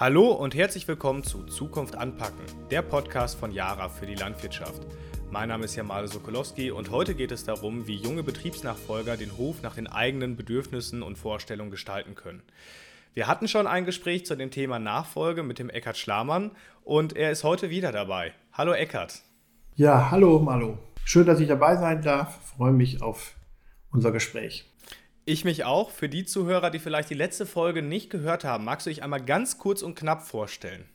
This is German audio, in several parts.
Hallo und herzlich willkommen zu Zukunft anpacken, der Podcast von Yara für die Landwirtschaft. Mein Name ist Jamale Sokolowski und heute geht es darum, wie junge Betriebsnachfolger den Hof nach den eigenen Bedürfnissen und Vorstellungen gestalten können. Wir hatten schon ein Gespräch zu dem Thema Nachfolge mit dem Eckhard Schlamann und er ist heute wieder dabei. Hallo Eckhard. Ja, hallo Malo. Schön, dass ich dabei sein darf. Ich freue mich auf unser Gespräch. Ich mich auch. Für die Zuhörer, die vielleicht die letzte Folge nicht gehört haben, magst du dich einmal ganz kurz und knapp vorstellen?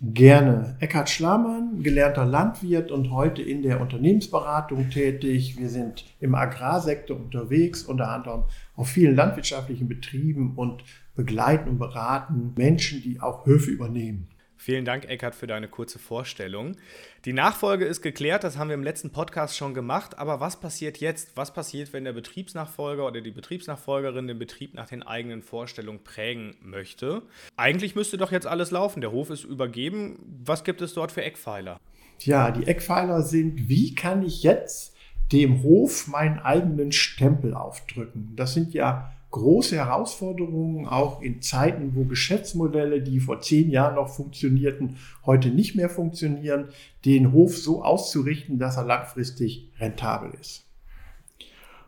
Gerne. Eckhard Schlamann, gelernter Landwirt und heute in der Unternehmensberatung tätig. Wir sind im Agrarsektor unterwegs, unter anderem auf vielen landwirtschaftlichen Betrieben und begleiten und beraten Menschen, die auch Höfe übernehmen. Vielen Dank, Eckart, für deine kurze Vorstellung. Die Nachfolge ist geklärt, das haben wir im letzten Podcast schon gemacht. Aber was passiert jetzt? Was passiert, wenn der Betriebsnachfolger oder die Betriebsnachfolgerin den Betrieb nach den eigenen Vorstellungen prägen möchte? Eigentlich müsste doch jetzt alles laufen. Der Hof ist übergeben. Was gibt es dort für Eckpfeiler? Ja, die Eckpfeiler sind, wie kann ich jetzt dem Hof meinen eigenen Stempel aufdrücken? Das sind ja große Herausforderungen, auch in Zeiten, wo Geschäftsmodelle, die vor zehn Jahren noch funktionierten, heute nicht mehr funktionieren, den Hof so auszurichten, dass er langfristig rentabel ist.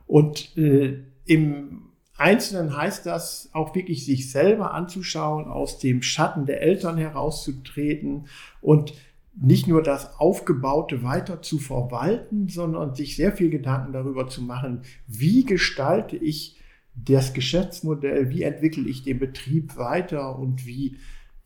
Und äh, im Einzelnen heißt das auch wirklich, sich selber anzuschauen, aus dem Schatten der Eltern herauszutreten und nicht nur das Aufgebaute weiter zu verwalten, sondern sich sehr viel Gedanken darüber zu machen, wie gestalte ich das Geschäftsmodell, wie entwickle ich den Betrieb weiter und wie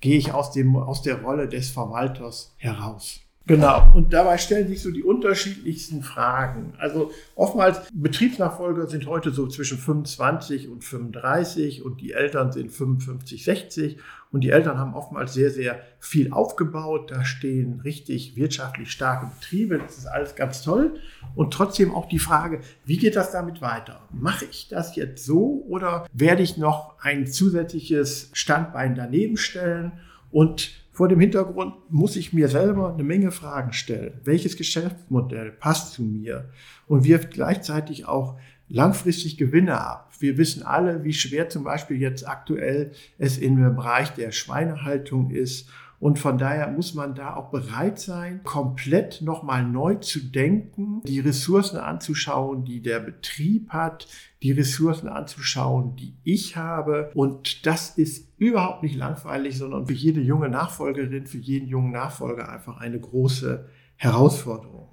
gehe ich aus, dem, aus der Rolle des Verwalters heraus. Genau. Und dabei stellen sich so die unterschiedlichsten Fragen. Also oftmals Betriebsnachfolger sind heute so zwischen 25 und 35 und die Eltern sind 55, 60 und die Eltern haben oftmals sehr, sehr viel aufgebaut. Da stehen richtig wirtschaftlich starke Betriebe. Das ist alles ganz toll. Und trotzdem auch die Frage, wie geht das damit weiter? Mache ich das jetzt so oder werde ich noch ein zusätzliches Standbein daneben stellen und vor dem Hintergrund muss ich mir selber eine Menge Fragen stellen. Welches Geschäftsmodell passt zu mir und wirft gleichzeitig auch langfristig Gewinne ab? Wir wissen alle, wie schwer zum Beispiel jetzt aktuell es im Bereich der Schweinehaltung ist und von daher muss man da auch bereit sein, komplett nochmal neu zu denken, die Ressourcen anzuschauen, die der Betrieb hat, die Ressourcen anzuschauen, die ich habe. Und das ist überhaupt nicht langweilig, sondern für jede junge Nachfolgerin, für jeden jungen Nachfolger einfach eine große Herausforderung.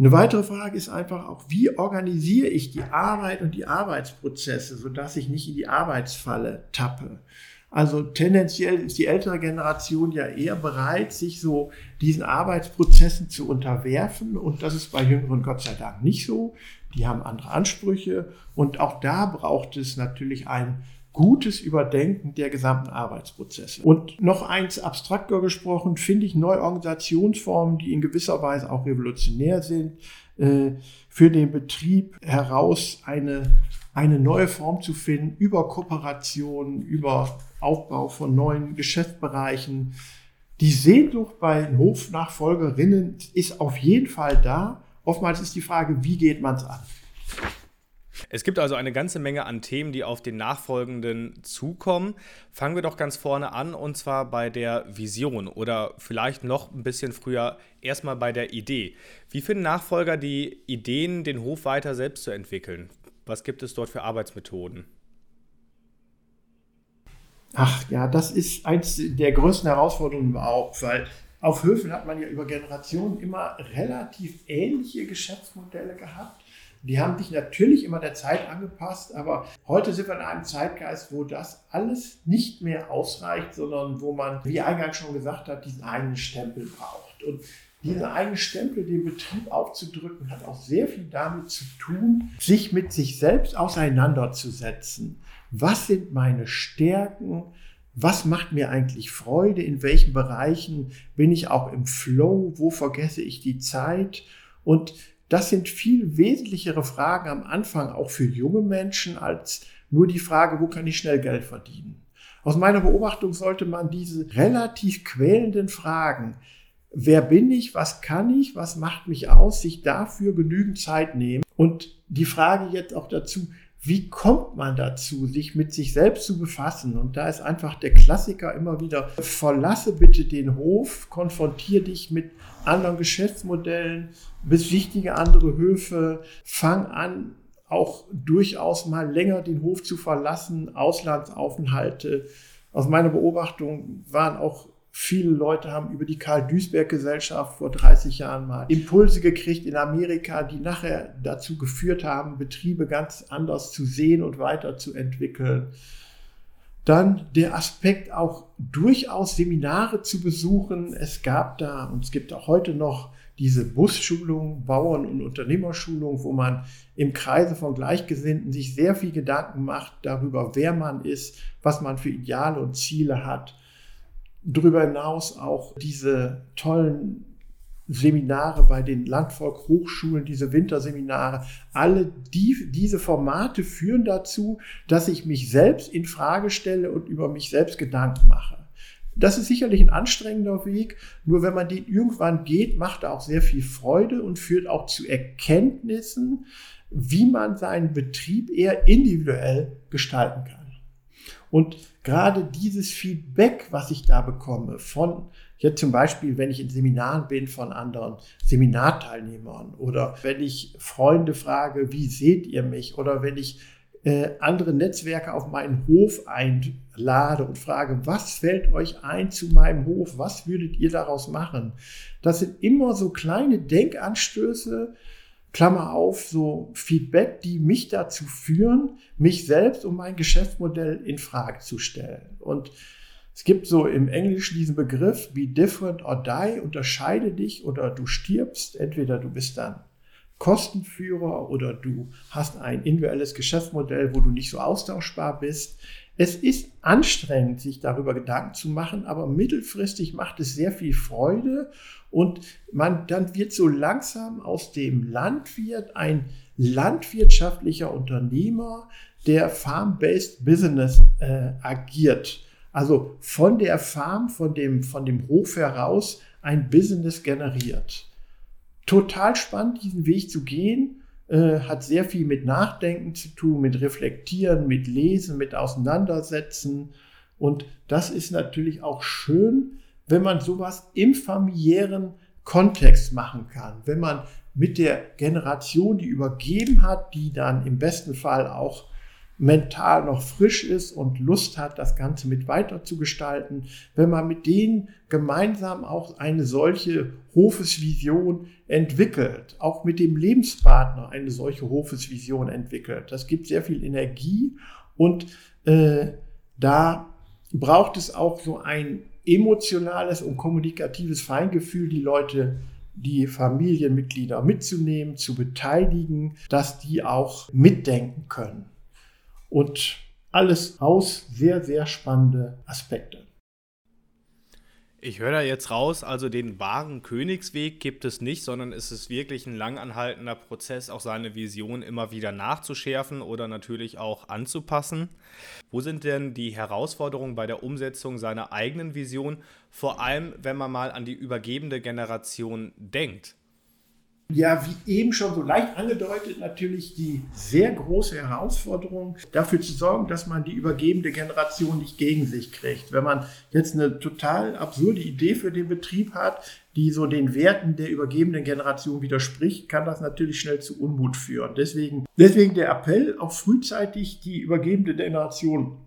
Eine weitere Frage ist einfach auch, wie organisiere ich die Arbeit und die Arbeitsprozesse, sodass ich nicht in die Arbeitsfalle tappe. Also tendenziell ist die ältere Generation ja eher bereit, sich so diesen Arbeitsprozessen zu unterwerfen. Und das ist bei Jüngeren Gott sei Dank nicht so. Die haben andere Ansprüche. Und auch da braucht es natürlich ein gutes Überdenken der gesamten Arbeitsprozesse. Und noch eins abstrakter gesprochen, finde ich neue Organisationsformen, die in gewisser Weise auch revolutionär sind, äh, für den Betrieb heraus eine, eine neue Form zu finden, über Kooperationen, über Aufbau von neuen Geschäftsbereichen. Die Sehnsucht bei Hofnachfolgerinnen ist auf jeden Fall da. Oftmals ist die Frage, wie geht man es an? Es gibt also eine ganze Menge an Themen, die auf den Nachfolgenden zukommen. Fangen wir doch ganz vorne an und zwar bei der Vision oder vielleicht noch ein bisschen früher erstmal bei der Idee. Wie finden Nachfolger die Ideen, den Hof weiter selbst zu entwickeln? Was gibt es dort für Arbeitsmethoden? Ach ja, das ist eins der größten Herausforderungen überhaupt, weil auf Höfen hat man ja über Generationen immer relativ ähnliche Geschäftsmodelle gehabt. Die haben sich natürlich immer der Zeit angepasst, aber heute sind wir in einem Zeitgeist, wo das alles nicht mehr ausreicht, sondern wo man, wie eingangs schon gesagt hat, diesen eigenen Stempel braucht. Und diesen eigenen Stempel dem Betrieb aufzudrücken, hat auch sehr viel damit zu tun, sich mit sich selbst auseinanderzusetzen. Was sind meine Stärken, was macht mir eigentlich Freude, in welchen Bereichen bin ich auch im Flow, wo vergesse ich die Zeit? Und das sind viel wesentlichere Fragen am Anfang auch für junge Menschen als nur die Frage, wo kann ich schnell Geld verdienen. Aus meiner Beobachtung sollte man diese relativ quälenden Fragen, wer bin ich, was kann ich, was macht mich aus, sich dafür genügend Zeit nehmen und die Frage jetzt auch dazu, wie kommt man dazu, sich mit sich selbst zu befassen? Und da ist einfach der Klassiker immer wieder, verlasse bitte den Hof, konfrontiere dich mit anderen Geschäftsmodellen, besichtige andere Höfe, fang an, auch durchaus mal länger den Hof zu verlassen, Auslandsaufenthalte. Aus meiner Beobachtung waren auch Viele Leute haben über die Karl-Duisberg-Gesellschaft vor 30 Jahren mal Impulse gekriegt in Amerika, die nachher dazu geführt haben, Betriebe ganz anders zu sehen und weiterzuentwickeln. Dann der Aspekt auch durchaus Seminare zu besuchen. Es gab da und es gibt auch heute noch diese Busschulung, Bauern- und Unternehmerschulung, wo man im Kreise von Gleichgesinnten sich sehr viel Gedanken macht darüber, wer man ist, was man für Ideale und Ziele hat darüber hinaus auch diese tollen Seminare bei den Landvolk-Hochschulen, diese Winterseminare, alle die, diese Formate führen dazu, dass ich mich selbst in Frage stelle und über mich selbst Gedanken mache. Das ist sicherlich ein anstrengender Weg, nur wenn man den irgendwann geht, macht er auch sehr viel Freude und führt auch zu Erkenntnissen, wie man seinen Betrieb eher individuell gestalten kann. Und gerade dieses Feedback, was ich da bekomme von, jetzt zum Beispiel, wenn ich in Seminaren bin von anderen Seminarteilnehmern oder wenn ich Freunde frage, wie seht ihr mich oder wenn ich äh, andere Netzwerke auf meinen Hof einlade und frage, was fällt euch ein zu meinem Hof? Was würdet ihr daraus machen? Das sind immer so kleine Denkanstöße, Klammer auf, so Feedback, die mich dazu führen, mich selbst und mein Geschäftsmodell in Frage zu stellen. Und es gibt so im Englischen diesen Begriff, be different or die, unterscheide dich oder du stirbst. Entweder du bist dann Kostenführer oder du hast ein individuelles Geschäftsmodell, wo du nicht so austauschbar bist. Es ist anstrengend, sich darüber Gedanken zu machen, aber mittelfristig macht es sehr viel Freude und man, dann wird so langsam aus dem Landwirt ein landwirtschaftlicher Unternehmer, der Farm-Based Business äh, agiert. Also von der Farm, von dem, von dem Hof heraus ein Business generiert. Total spannend, diesen Weg zu gehen äh, hat sehr viel mit Nachdenken zu tun, mit Reflektieren, mit Lesen, mit Auseinandersetzen. Und das ist natürlich auch schön, wenn man sowas im familiären Kontext machen kann, wenn man mit der Generation, die übergeben hat, die dann im besten Fall auch mental noch frisch ist und Lust hat, das Ganze mit weiter zu gestalten, wenn man mit denen gemeinsam auch eine solche Hofesvision entwickelt, auch mit dem Lebenspartner eine solche Hofesvision entwickelt. Das gibt sehr viel Energie und äh, da braucht es auch so ein emotionales und kommunikatives Feingefühl, die Leute die Familienmitglieder mitzunehmen, zu beteiligen, dass die auch mitdenken können und alles raus sehr, sehr spannende Aspekte. Ich höre da jetzt raus, also den wahren Königsweg gibt es nicht, sondern es ist wirklich ein langanhaltender Prozess, auch seine Vision immer wieder nachzuschärfen oder natürlich auch anzupassen. Wo sind denn die Herausforderungen bei der Umsetzung seiner eigenen Vision, vor allem wenn man mal an die übergebende Generation denkt? Ja, wie eben schon so leicht angedeutet, natürlich die sehr große Herausforderung, dafür zu sorgen, dass man die übergebende Generation nicht gegen sich kriegt. Wenn man jetzt eine total absurde Idee für den Betrieb hat, die so den Werten der übergebenden Generation widerspricht, kann das natürlich schnell zu Unmut führen. Deswegen, deswegen der Appell, auch frühzeitig die übergebende Generation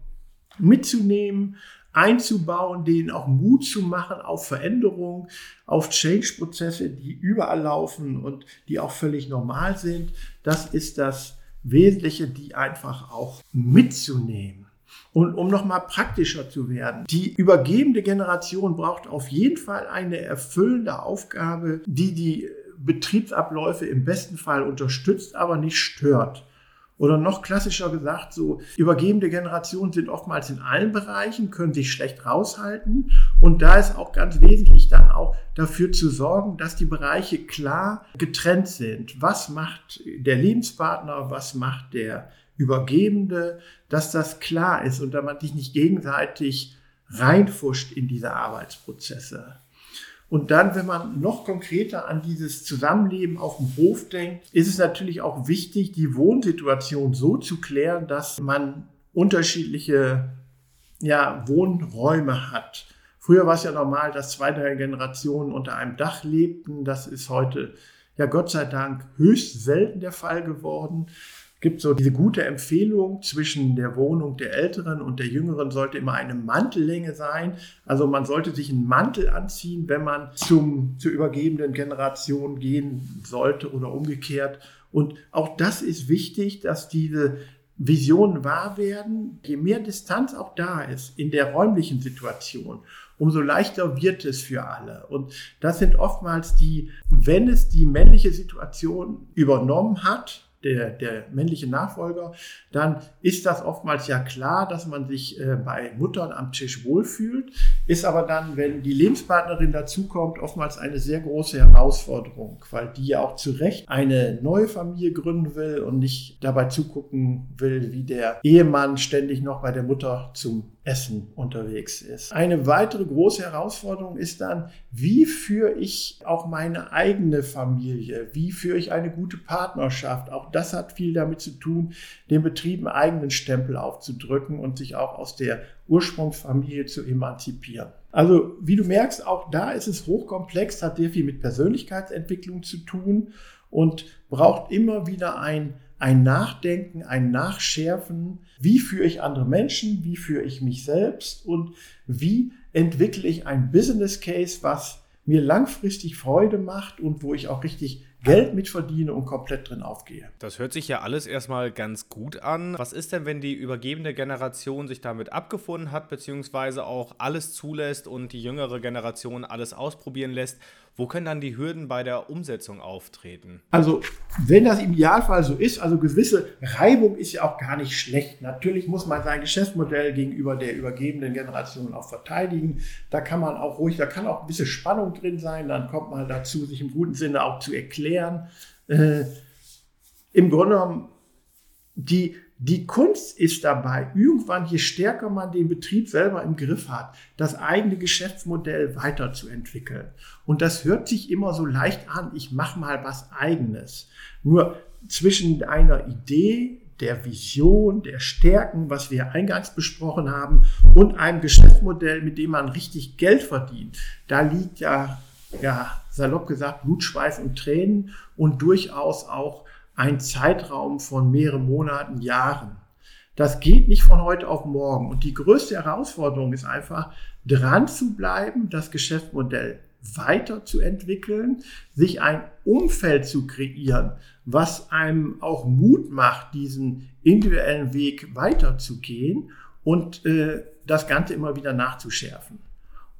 mitzunehmen, einzubauen, denen auch Mut zu machen auf Veränderungen, auf Change-Prozesse, die überall laufen und die auch völlig normal sind. Das ist das Wesentliche, die einfach auch mitzunehmen. Und um nochmal praktischer zu werden, die übergebende Generation braucht auf jeden Fall eine erfüllende Aufgabe, die die Betriebsabläufe im besten Fall unterstützt, aber nicht stört. Oder noch klassischer gesagt, so übergebende Generationen sind oftmals in allen Bereichen, können sich schlecht raushalten. Und da ist auch ganz wesentlich dann auch dafür zu sorgen, dass die Bereiche klar getrennt sind. Was macht der Lebenspartner, was macht der Übergebende, dass das klar ist und da man sich nicht gegenseitig reinfuscht in diese Arbeitsprozesse. Und dann, wenn man noch konkreter an dieses Zusammenleben auf dem Hof denkt, ist es natürlich auch wichtig, die Wohnsituation so zu klären, dass man unterschiedliche ja, Wohnräume hat. Früher war es ja normal, dass zwei, drei Generationen unter einem Dach lebten. Das ist heute ja Gott sei Dank höchst selten der Fall geworden gibt so diese gute Empfehlung zwischen der Wohnung der Älteren und der Jüngeren sollte immer eine Mantellänge sein. Also man sollte sich einen Mantel anziehen, wenn man zum, zur übergebenden Generation gehen sollte oder umgekehrt. Und auch das ist wichtig, dass diese Visionen wahr werden. Je mehr Distanz auch da ist in der räumlichen Situation, umso leichter wird es für alle. Und das sind oftmals die, wenn es die männliche Situation übernommen hat, der, der männliche Nachfolger, dann ist das oftmals ja klar, dass man sich äh, bei Muttern am Tisch wohlfühlt, ist aber dann, wenn die Lebenspartnerin dazukommt, oftmals eine sehr große Herausforderung, weil die ja auch zu Recht eine neue Familie gründen will und nicht dabei zugucken will, wie der Ehemann ständig noch bei der Mutter zum Essen unterwegs ist. Eine weitere große Herausforderung ist dann, wie führe ich auch meine eigene Familie? Wie führe ich eine gute Partnerschaft? Auch das hat viel damit zu tun, den Betrieben eigenen Stempel aufzudrücken und sich auch aus der Ursprungsfamilie zu emanzipieren. Also, wie du merkst, auch da ist es hochkomplex, hat sehr viel mit Persönlichkeitsentwicklung zu tun und braucht immer wieder ein ein Nachdenken, ein Nachschärfen, wie führe ich andere Menschen, wie führe ich mich selbst und wie entwickle ich ein Business Case, was mir langfristig Freude macht und wo ich auch richtig Geld mitverdiene und komplett drin aufgehe. Das hört sich ja alles erstmal ganz gut an. Was ist denn, wenn die übergebene Generation sich damit abgefunden hat, beziehungsweise auch alles zulässt und die jüngere Generation alles ausprobieren lässt? Wo können dann die Hürden bei der Umsetzung auftreten? Also, wenn das im Idealfall so ist, also gewisse Reibung ist ja auch gar nicht schlecht. Natürlich muss man sein Geschäftsmodell gegenüber der übergebenen Generation auch verteidigen. Da kann man auch ruhig, da kann auch ein bisschen Spannung drin sein. Dann kommt man dazu, sich im guten Sinne auch zu erklären. Äh, Im Grunde genommen, die die Kunst ist dabei, irgendwann, je stärker man den Betrieb selber im Griff hat, das eigene Geschäftsmodell weiterzuentwickeln. Und das hört sich immer so leicht an, ich mache mal was eigenes. Nur zwischen einer Idee, der Vision, der Stärken, was wir eingangs besprochen haben, und einem Geschäftsmodell, mit dem man richtig Geld verdient, da liegt ja, ja salopp gesagt, Blut, Schweiß und Tränen und durchaus auch ein Zeitraum von mehreren Monaten, Jahren. Das geht nicht von heute auf morgen. Und die größte Herausforderung ist einfach, dran zu bleiben, das Geschäftsmodell weiterzuentwickeln, sich ein Umfeld zu kreieren, was einem auch Mut macht, diesen individuellen Weg weiterzugehen und äh, das Ganze immer wieder nachzuschärfen.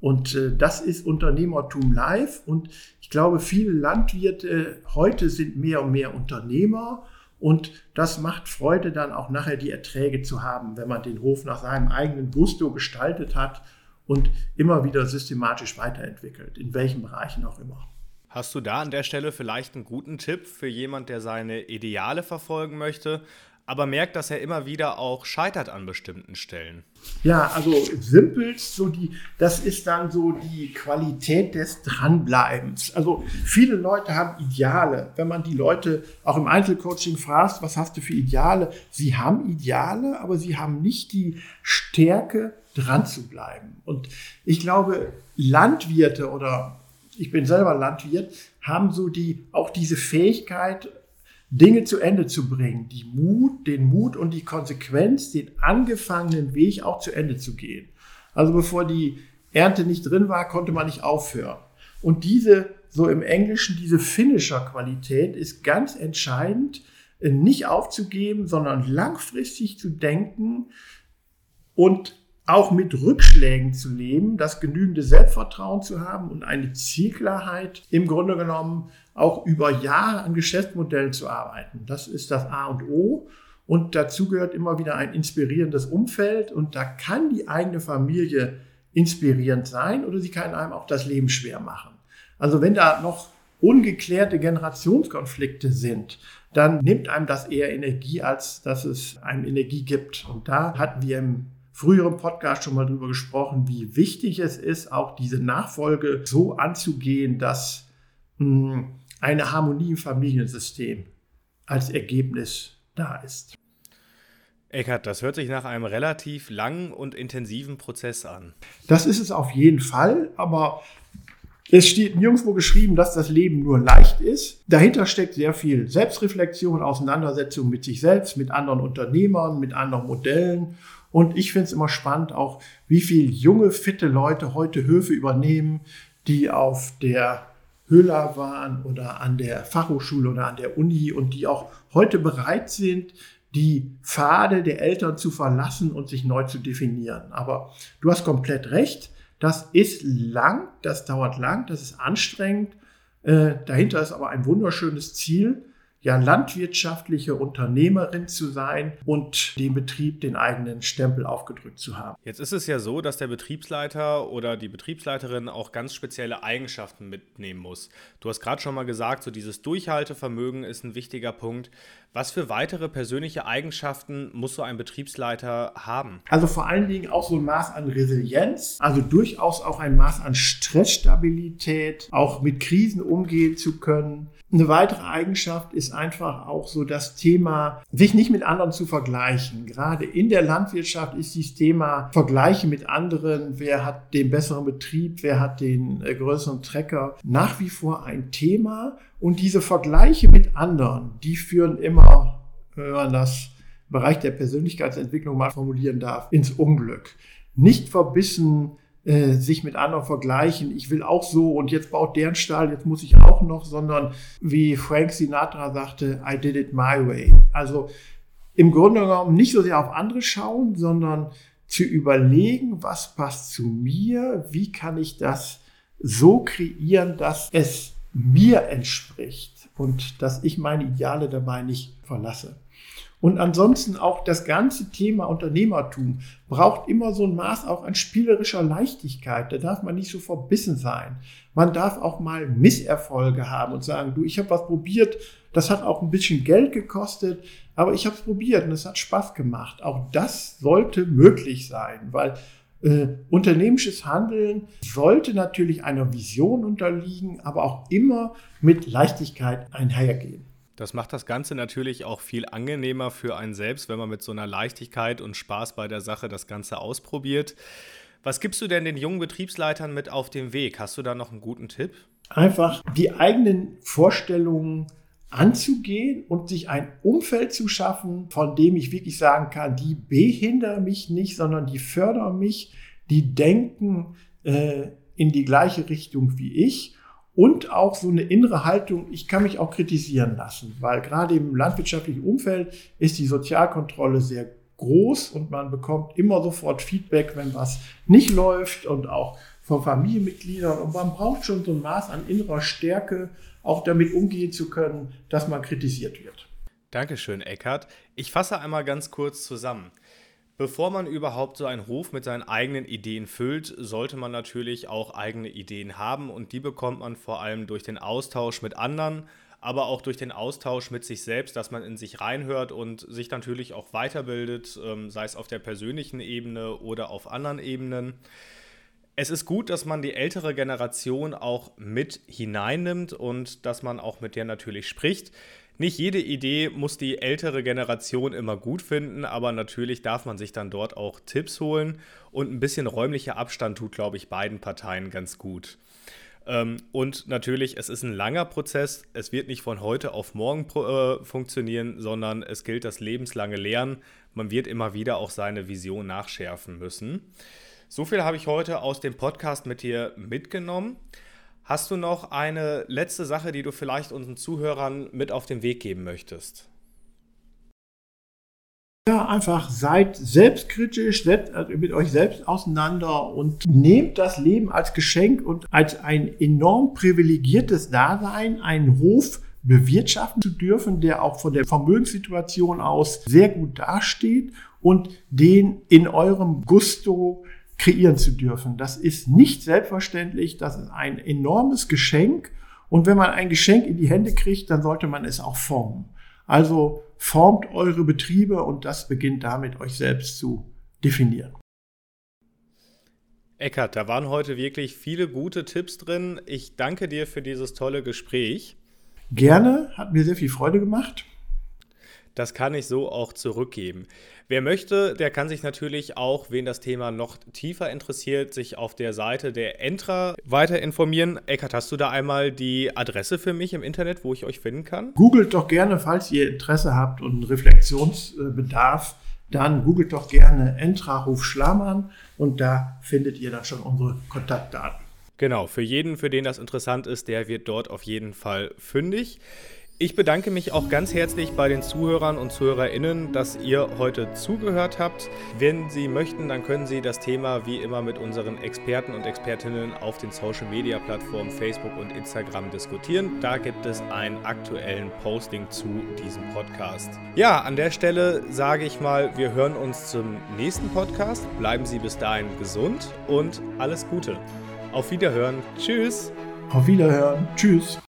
Und äh, das ist Unternehmertum live. Und ich glaube, viele Landwirte heute sind mehr und mehr Unternehmer. Und das macht Freude, dann auch nachher die Erträge zu haben, wenn man den Hof nach seinem eigenen Gusto gestaltet hat und immer wieder systematisch weiterentwickelt, in welchen Bereichen auch immer. Hast du da an der Stelle vielleicht einen guten Tipp für jemand, der seine Ideale verfolgen möchte, aber merkt, dass er immer wieder auch scheitert an bestimmten Stellen. Ja, also simpel, so die, das ist dann so die Qualität des Dranbleibens. Also viele Leute haben Ideale. Wenn man die Leute auch im Einzelcoaching fragt, was hast du für Ideale? Sie haben Ideale, aber sie haben nicht die Stärke, dran zu bleiben. Und ich glaube, Landwirte oder ich bin selber Landwirt, haben so die, auch diese Fähigkeit, Dinge zu Ende zu bringen, die Mut, den Mut und die Konsequenz, den angefangenen Weg auch zu Ende zu gehen. Also bevor die Ernte nicht drin war, konnte man nicht aufhören. Und diese, so im Englischen, diese Finisher-Qualität ist ganz entscheidend, äh, nicht aufzugeben, sondern langfristig zu denken und auch mit Rückschlägen zu leben, das genügende Selbstvertrauen zu haben und eine Zielklarheit im Grunde genommen auch über Jahre an Geschäftsmodellen zu arbeiten. Das ist das A und O. Und dazu gehört immer wieder ein inspirierendes Umfeld. Und da kann die eigene Familie inspirierend sein oder sie kann einem auch das Leben schwer machen. Also wenn da noch ungeklärte Generationskonflikte sind, dann nimmt einem das eher Energie, als dass es einem Energie gibt. Und da hatten wir im früheren Podcast schon mal drüber gesprochen, wie wichtig es ist, auch diese Nachfolge so anzugehen, dass mh, hm, eine Harmonie im Familiensystem als Ergebnis da ist. Eckert, das hört sich nach einem relativ langen und intensiven Prozess an. Das ist es auf jeden Fall, aber es steht nirgendwo geschrieben, dass das Leben nur leicht ist. Dahinter steckt sehr viel Selbstreflexion, Auseinandersetzung mit sich selbst, mit anderen Unternehmern, mit anderen Modellen. Und ich finde es immer spannend, auch wie viele junge, fitte Leute heute Höfe übernehmen, die auf der Höhler waren oder an der Fachhochschule oder an der Uni und die auch heute bereit sind, die Pfade der Eltern zu verlassen und sich neu zu definieren. Aber du hast komplett recht. Das ist lang, das dauert lang, das ist anstrengend. Äh, dahinter ist aber ein wunderschönes Ziel ja landwirtschaftliche Unternehmerin zu sein und dem Betrieb den eigenen Stempel aufgedrückt zu haben. Jetzt ist es ja so, dass der Betriebsleiter oder die Betriebsleiterin auch ganz spezielle Eigenschaften mitnehmen muss. Du hast gerade schon mal gesagt, so dieses Durchhaltevermögen ist ein wichtiger Punkt. Was für weitere persönliche Eigenschaften muss so ein Betriebsleiter haben? Also vor allen Dingen auch so ein Maß an Resilienz, also durchaus auch ein Maß an Stressstabilität, auch mit Krisen umgehen zu können, eine weitere Eigenschaft ist einfach auch so das Thema, sich nicht mit anderen zu vergleichen. Gerade in der Landwirtschaft ist dieses Thema Vergleiche mit anderen, wer hat den besseren Betrieb, wer hat den äh, größeren Trecker, nach wie vor ein Thema. Und diese Vergleiche mit anderen, die führen immer, wenn man das Bereich der Persönlichkeitsentwicklung mal formulieren darf, ins Unglück. Nicht verbissen äh, sich mit anderen vergleichen, ich will auch so und jetzt baut der einen Stall, jetzt muss ich auch noch, sondern wie Frank Sinatra sagte, I did it my way. Also im Grunde genommen nicht so sehr auf andere schauen, sondern zu überlegen, was passt zu mir, wie kann ich das so kreieren, dass es mir entspricht und dass ich meine Ideale dabei nicht verlasse. Und ansonsten auch das ganze Thema Unternehmertum braucht immer so ein Maß auch an spielerischer Leichtigkeit. Da darf man nicht so verbissen sein. Man darf auch mal Misserfolge haben und sagen, du, ich habe was probiert, das hat auch ein bisschen Geld gekostet, aber ich habe es probiert und es hat Spaß gemacht. Auch das sollte möglich sein, weil äh, unternehmisches Handeln sollte natürlich einer Vision unterliegen, aber auch immer mit Leichtigkeit einhergehen. Das macht das Ganze natürlich auch viel angenehmer für einen selbst, wenn man mit so einer Leichtigkeit und Spaß bei der Sache das Ganze ausprobiert. Was gibst du denn den jungen Betriebsleitern mit auf den Weg? Hast du da noch einen guten Tipp? Einfach die eigenen Vorstellungen anzugehen und sich ein Umfeld zu schaffen, von dem ich wirklich sagen kann, die behindern mich nicht, sondern die fördern mich, die denken äh, in die gleiche Richtung wie ich und auch so eine innere Haltung, ich kann mich auch kritisieren lassen, weil gerade im landwirtschaftlichen Umfeld ist die Sozialkontrolle sehr groß und man bekommt immer sofort Feedback, wenn was nicht läuft und auch von Familienmitgliedern und man braucht schon so ein Maß an innerer Stärke, auch damit umgehen zu können, dass man kritisiert wird. Dankeschön, Eckhard. Ich fasse einmal ganz kurz zusammen. Bevor man überhaupt so einen Hof mit seinen eigenen Ideen füllt, sollte man natürlich auch eigene Ideen haben und die bekommt man vor allem durch den Austausch mit anderen, aber auch durch den Austausch mit sich selbst, dass man in sich reinhört und sich natürlich auch weiterbildet, ähm, sei es auf der persönlichen Ebene oder auf anderen Ebenen. Es ist gut, dass man die ältere Generation auch mit hineinnimmt und dass man auch mit der natürlich spricht. Nicht jede Idee muss die ältere Generation immer gut finden, aber natürlich darf man sich dann dort auch Tipps holen und ein bisschen räumlicher Abstand tut, glaube ich, beiden Parteien ganz gut. Ähm, und natürlich, es ist ein langer Prozess. Es wird nicht von heute auf morgen äh, funktionieren, sondern es gilt das lebenslange Lernen. Man wird immer wieder auch seine Vision nachschärfen müssen. So viel habe ich heute aus dem Podcast mit dir mitgenommen. Hast du noch eine letzte Sache, die du vielleicht unseren Zuhörern mit auf den Weg geben möchtest? Ja, einfach seid selbstkritisch, mit euch selbst auseinander und nehmt das Leben als Geschenk und als ein enorm privilegiertes Dasein, einen Hof bewirtschaften zu dürfen, der auch von der Vermögenssituation aus sehr gut dasteht und den in eurem Gusto kreieren zu dürfen. Das ist nicht selbstverständlich, das ist ein enormes Geschenk. Und wenn man ein Geschenk in die Hände kriegt, dann sollte man es auch formen. Also formt eure Betriebe und das beginnt damit, euch selbst zu definieren. Eckart, da waren heute wirklich viele gute Tipps drin. Ich danke dir für dieses tolle Gespräch. Gerne, hat mir sehr viel Freude gemacht. Das kann ich so auch zurückgeben. Wer möchte, der kann sich natürlich auch, wen das Thema noch tiefer interessiert, sich auf der Seite der Entra weiter informieren. Eckart, hast du da einmal die Adresse für mich im Internet, wo ich euch finden kann? Googelt doch gerne, falls ihr Interesse habt und Reflexionsbedarf, dann googelt doch gerne Entra Hof Schlamann und da findet ihr dann schon unsere Kontaktdaten. Genau, für jeden, für den das interessant ist, der wird dort auf jeden Fall fündig. Ich bedanke mich auch ganz herzlich bei den Zuhörern und Zuhörerinnen, dass ihr heute zugehört habt. Wenn Sie möchten, dann können Sie das Thema wie immer mit unseren Experten und Expertinnen auf den Social Media Plattformen Facebook und Instagram diskutieren. Da gibt es einen aktuellen Posting zu diesem Podcast. Ja, an der Stelle sage ich mal, wir hören uns zum nächsten Podcast. Bleiben Sie bis dahin gesund und alles Gute. Auf Wiederhören. Tschüss. Auf Wiederhören. Tschüss.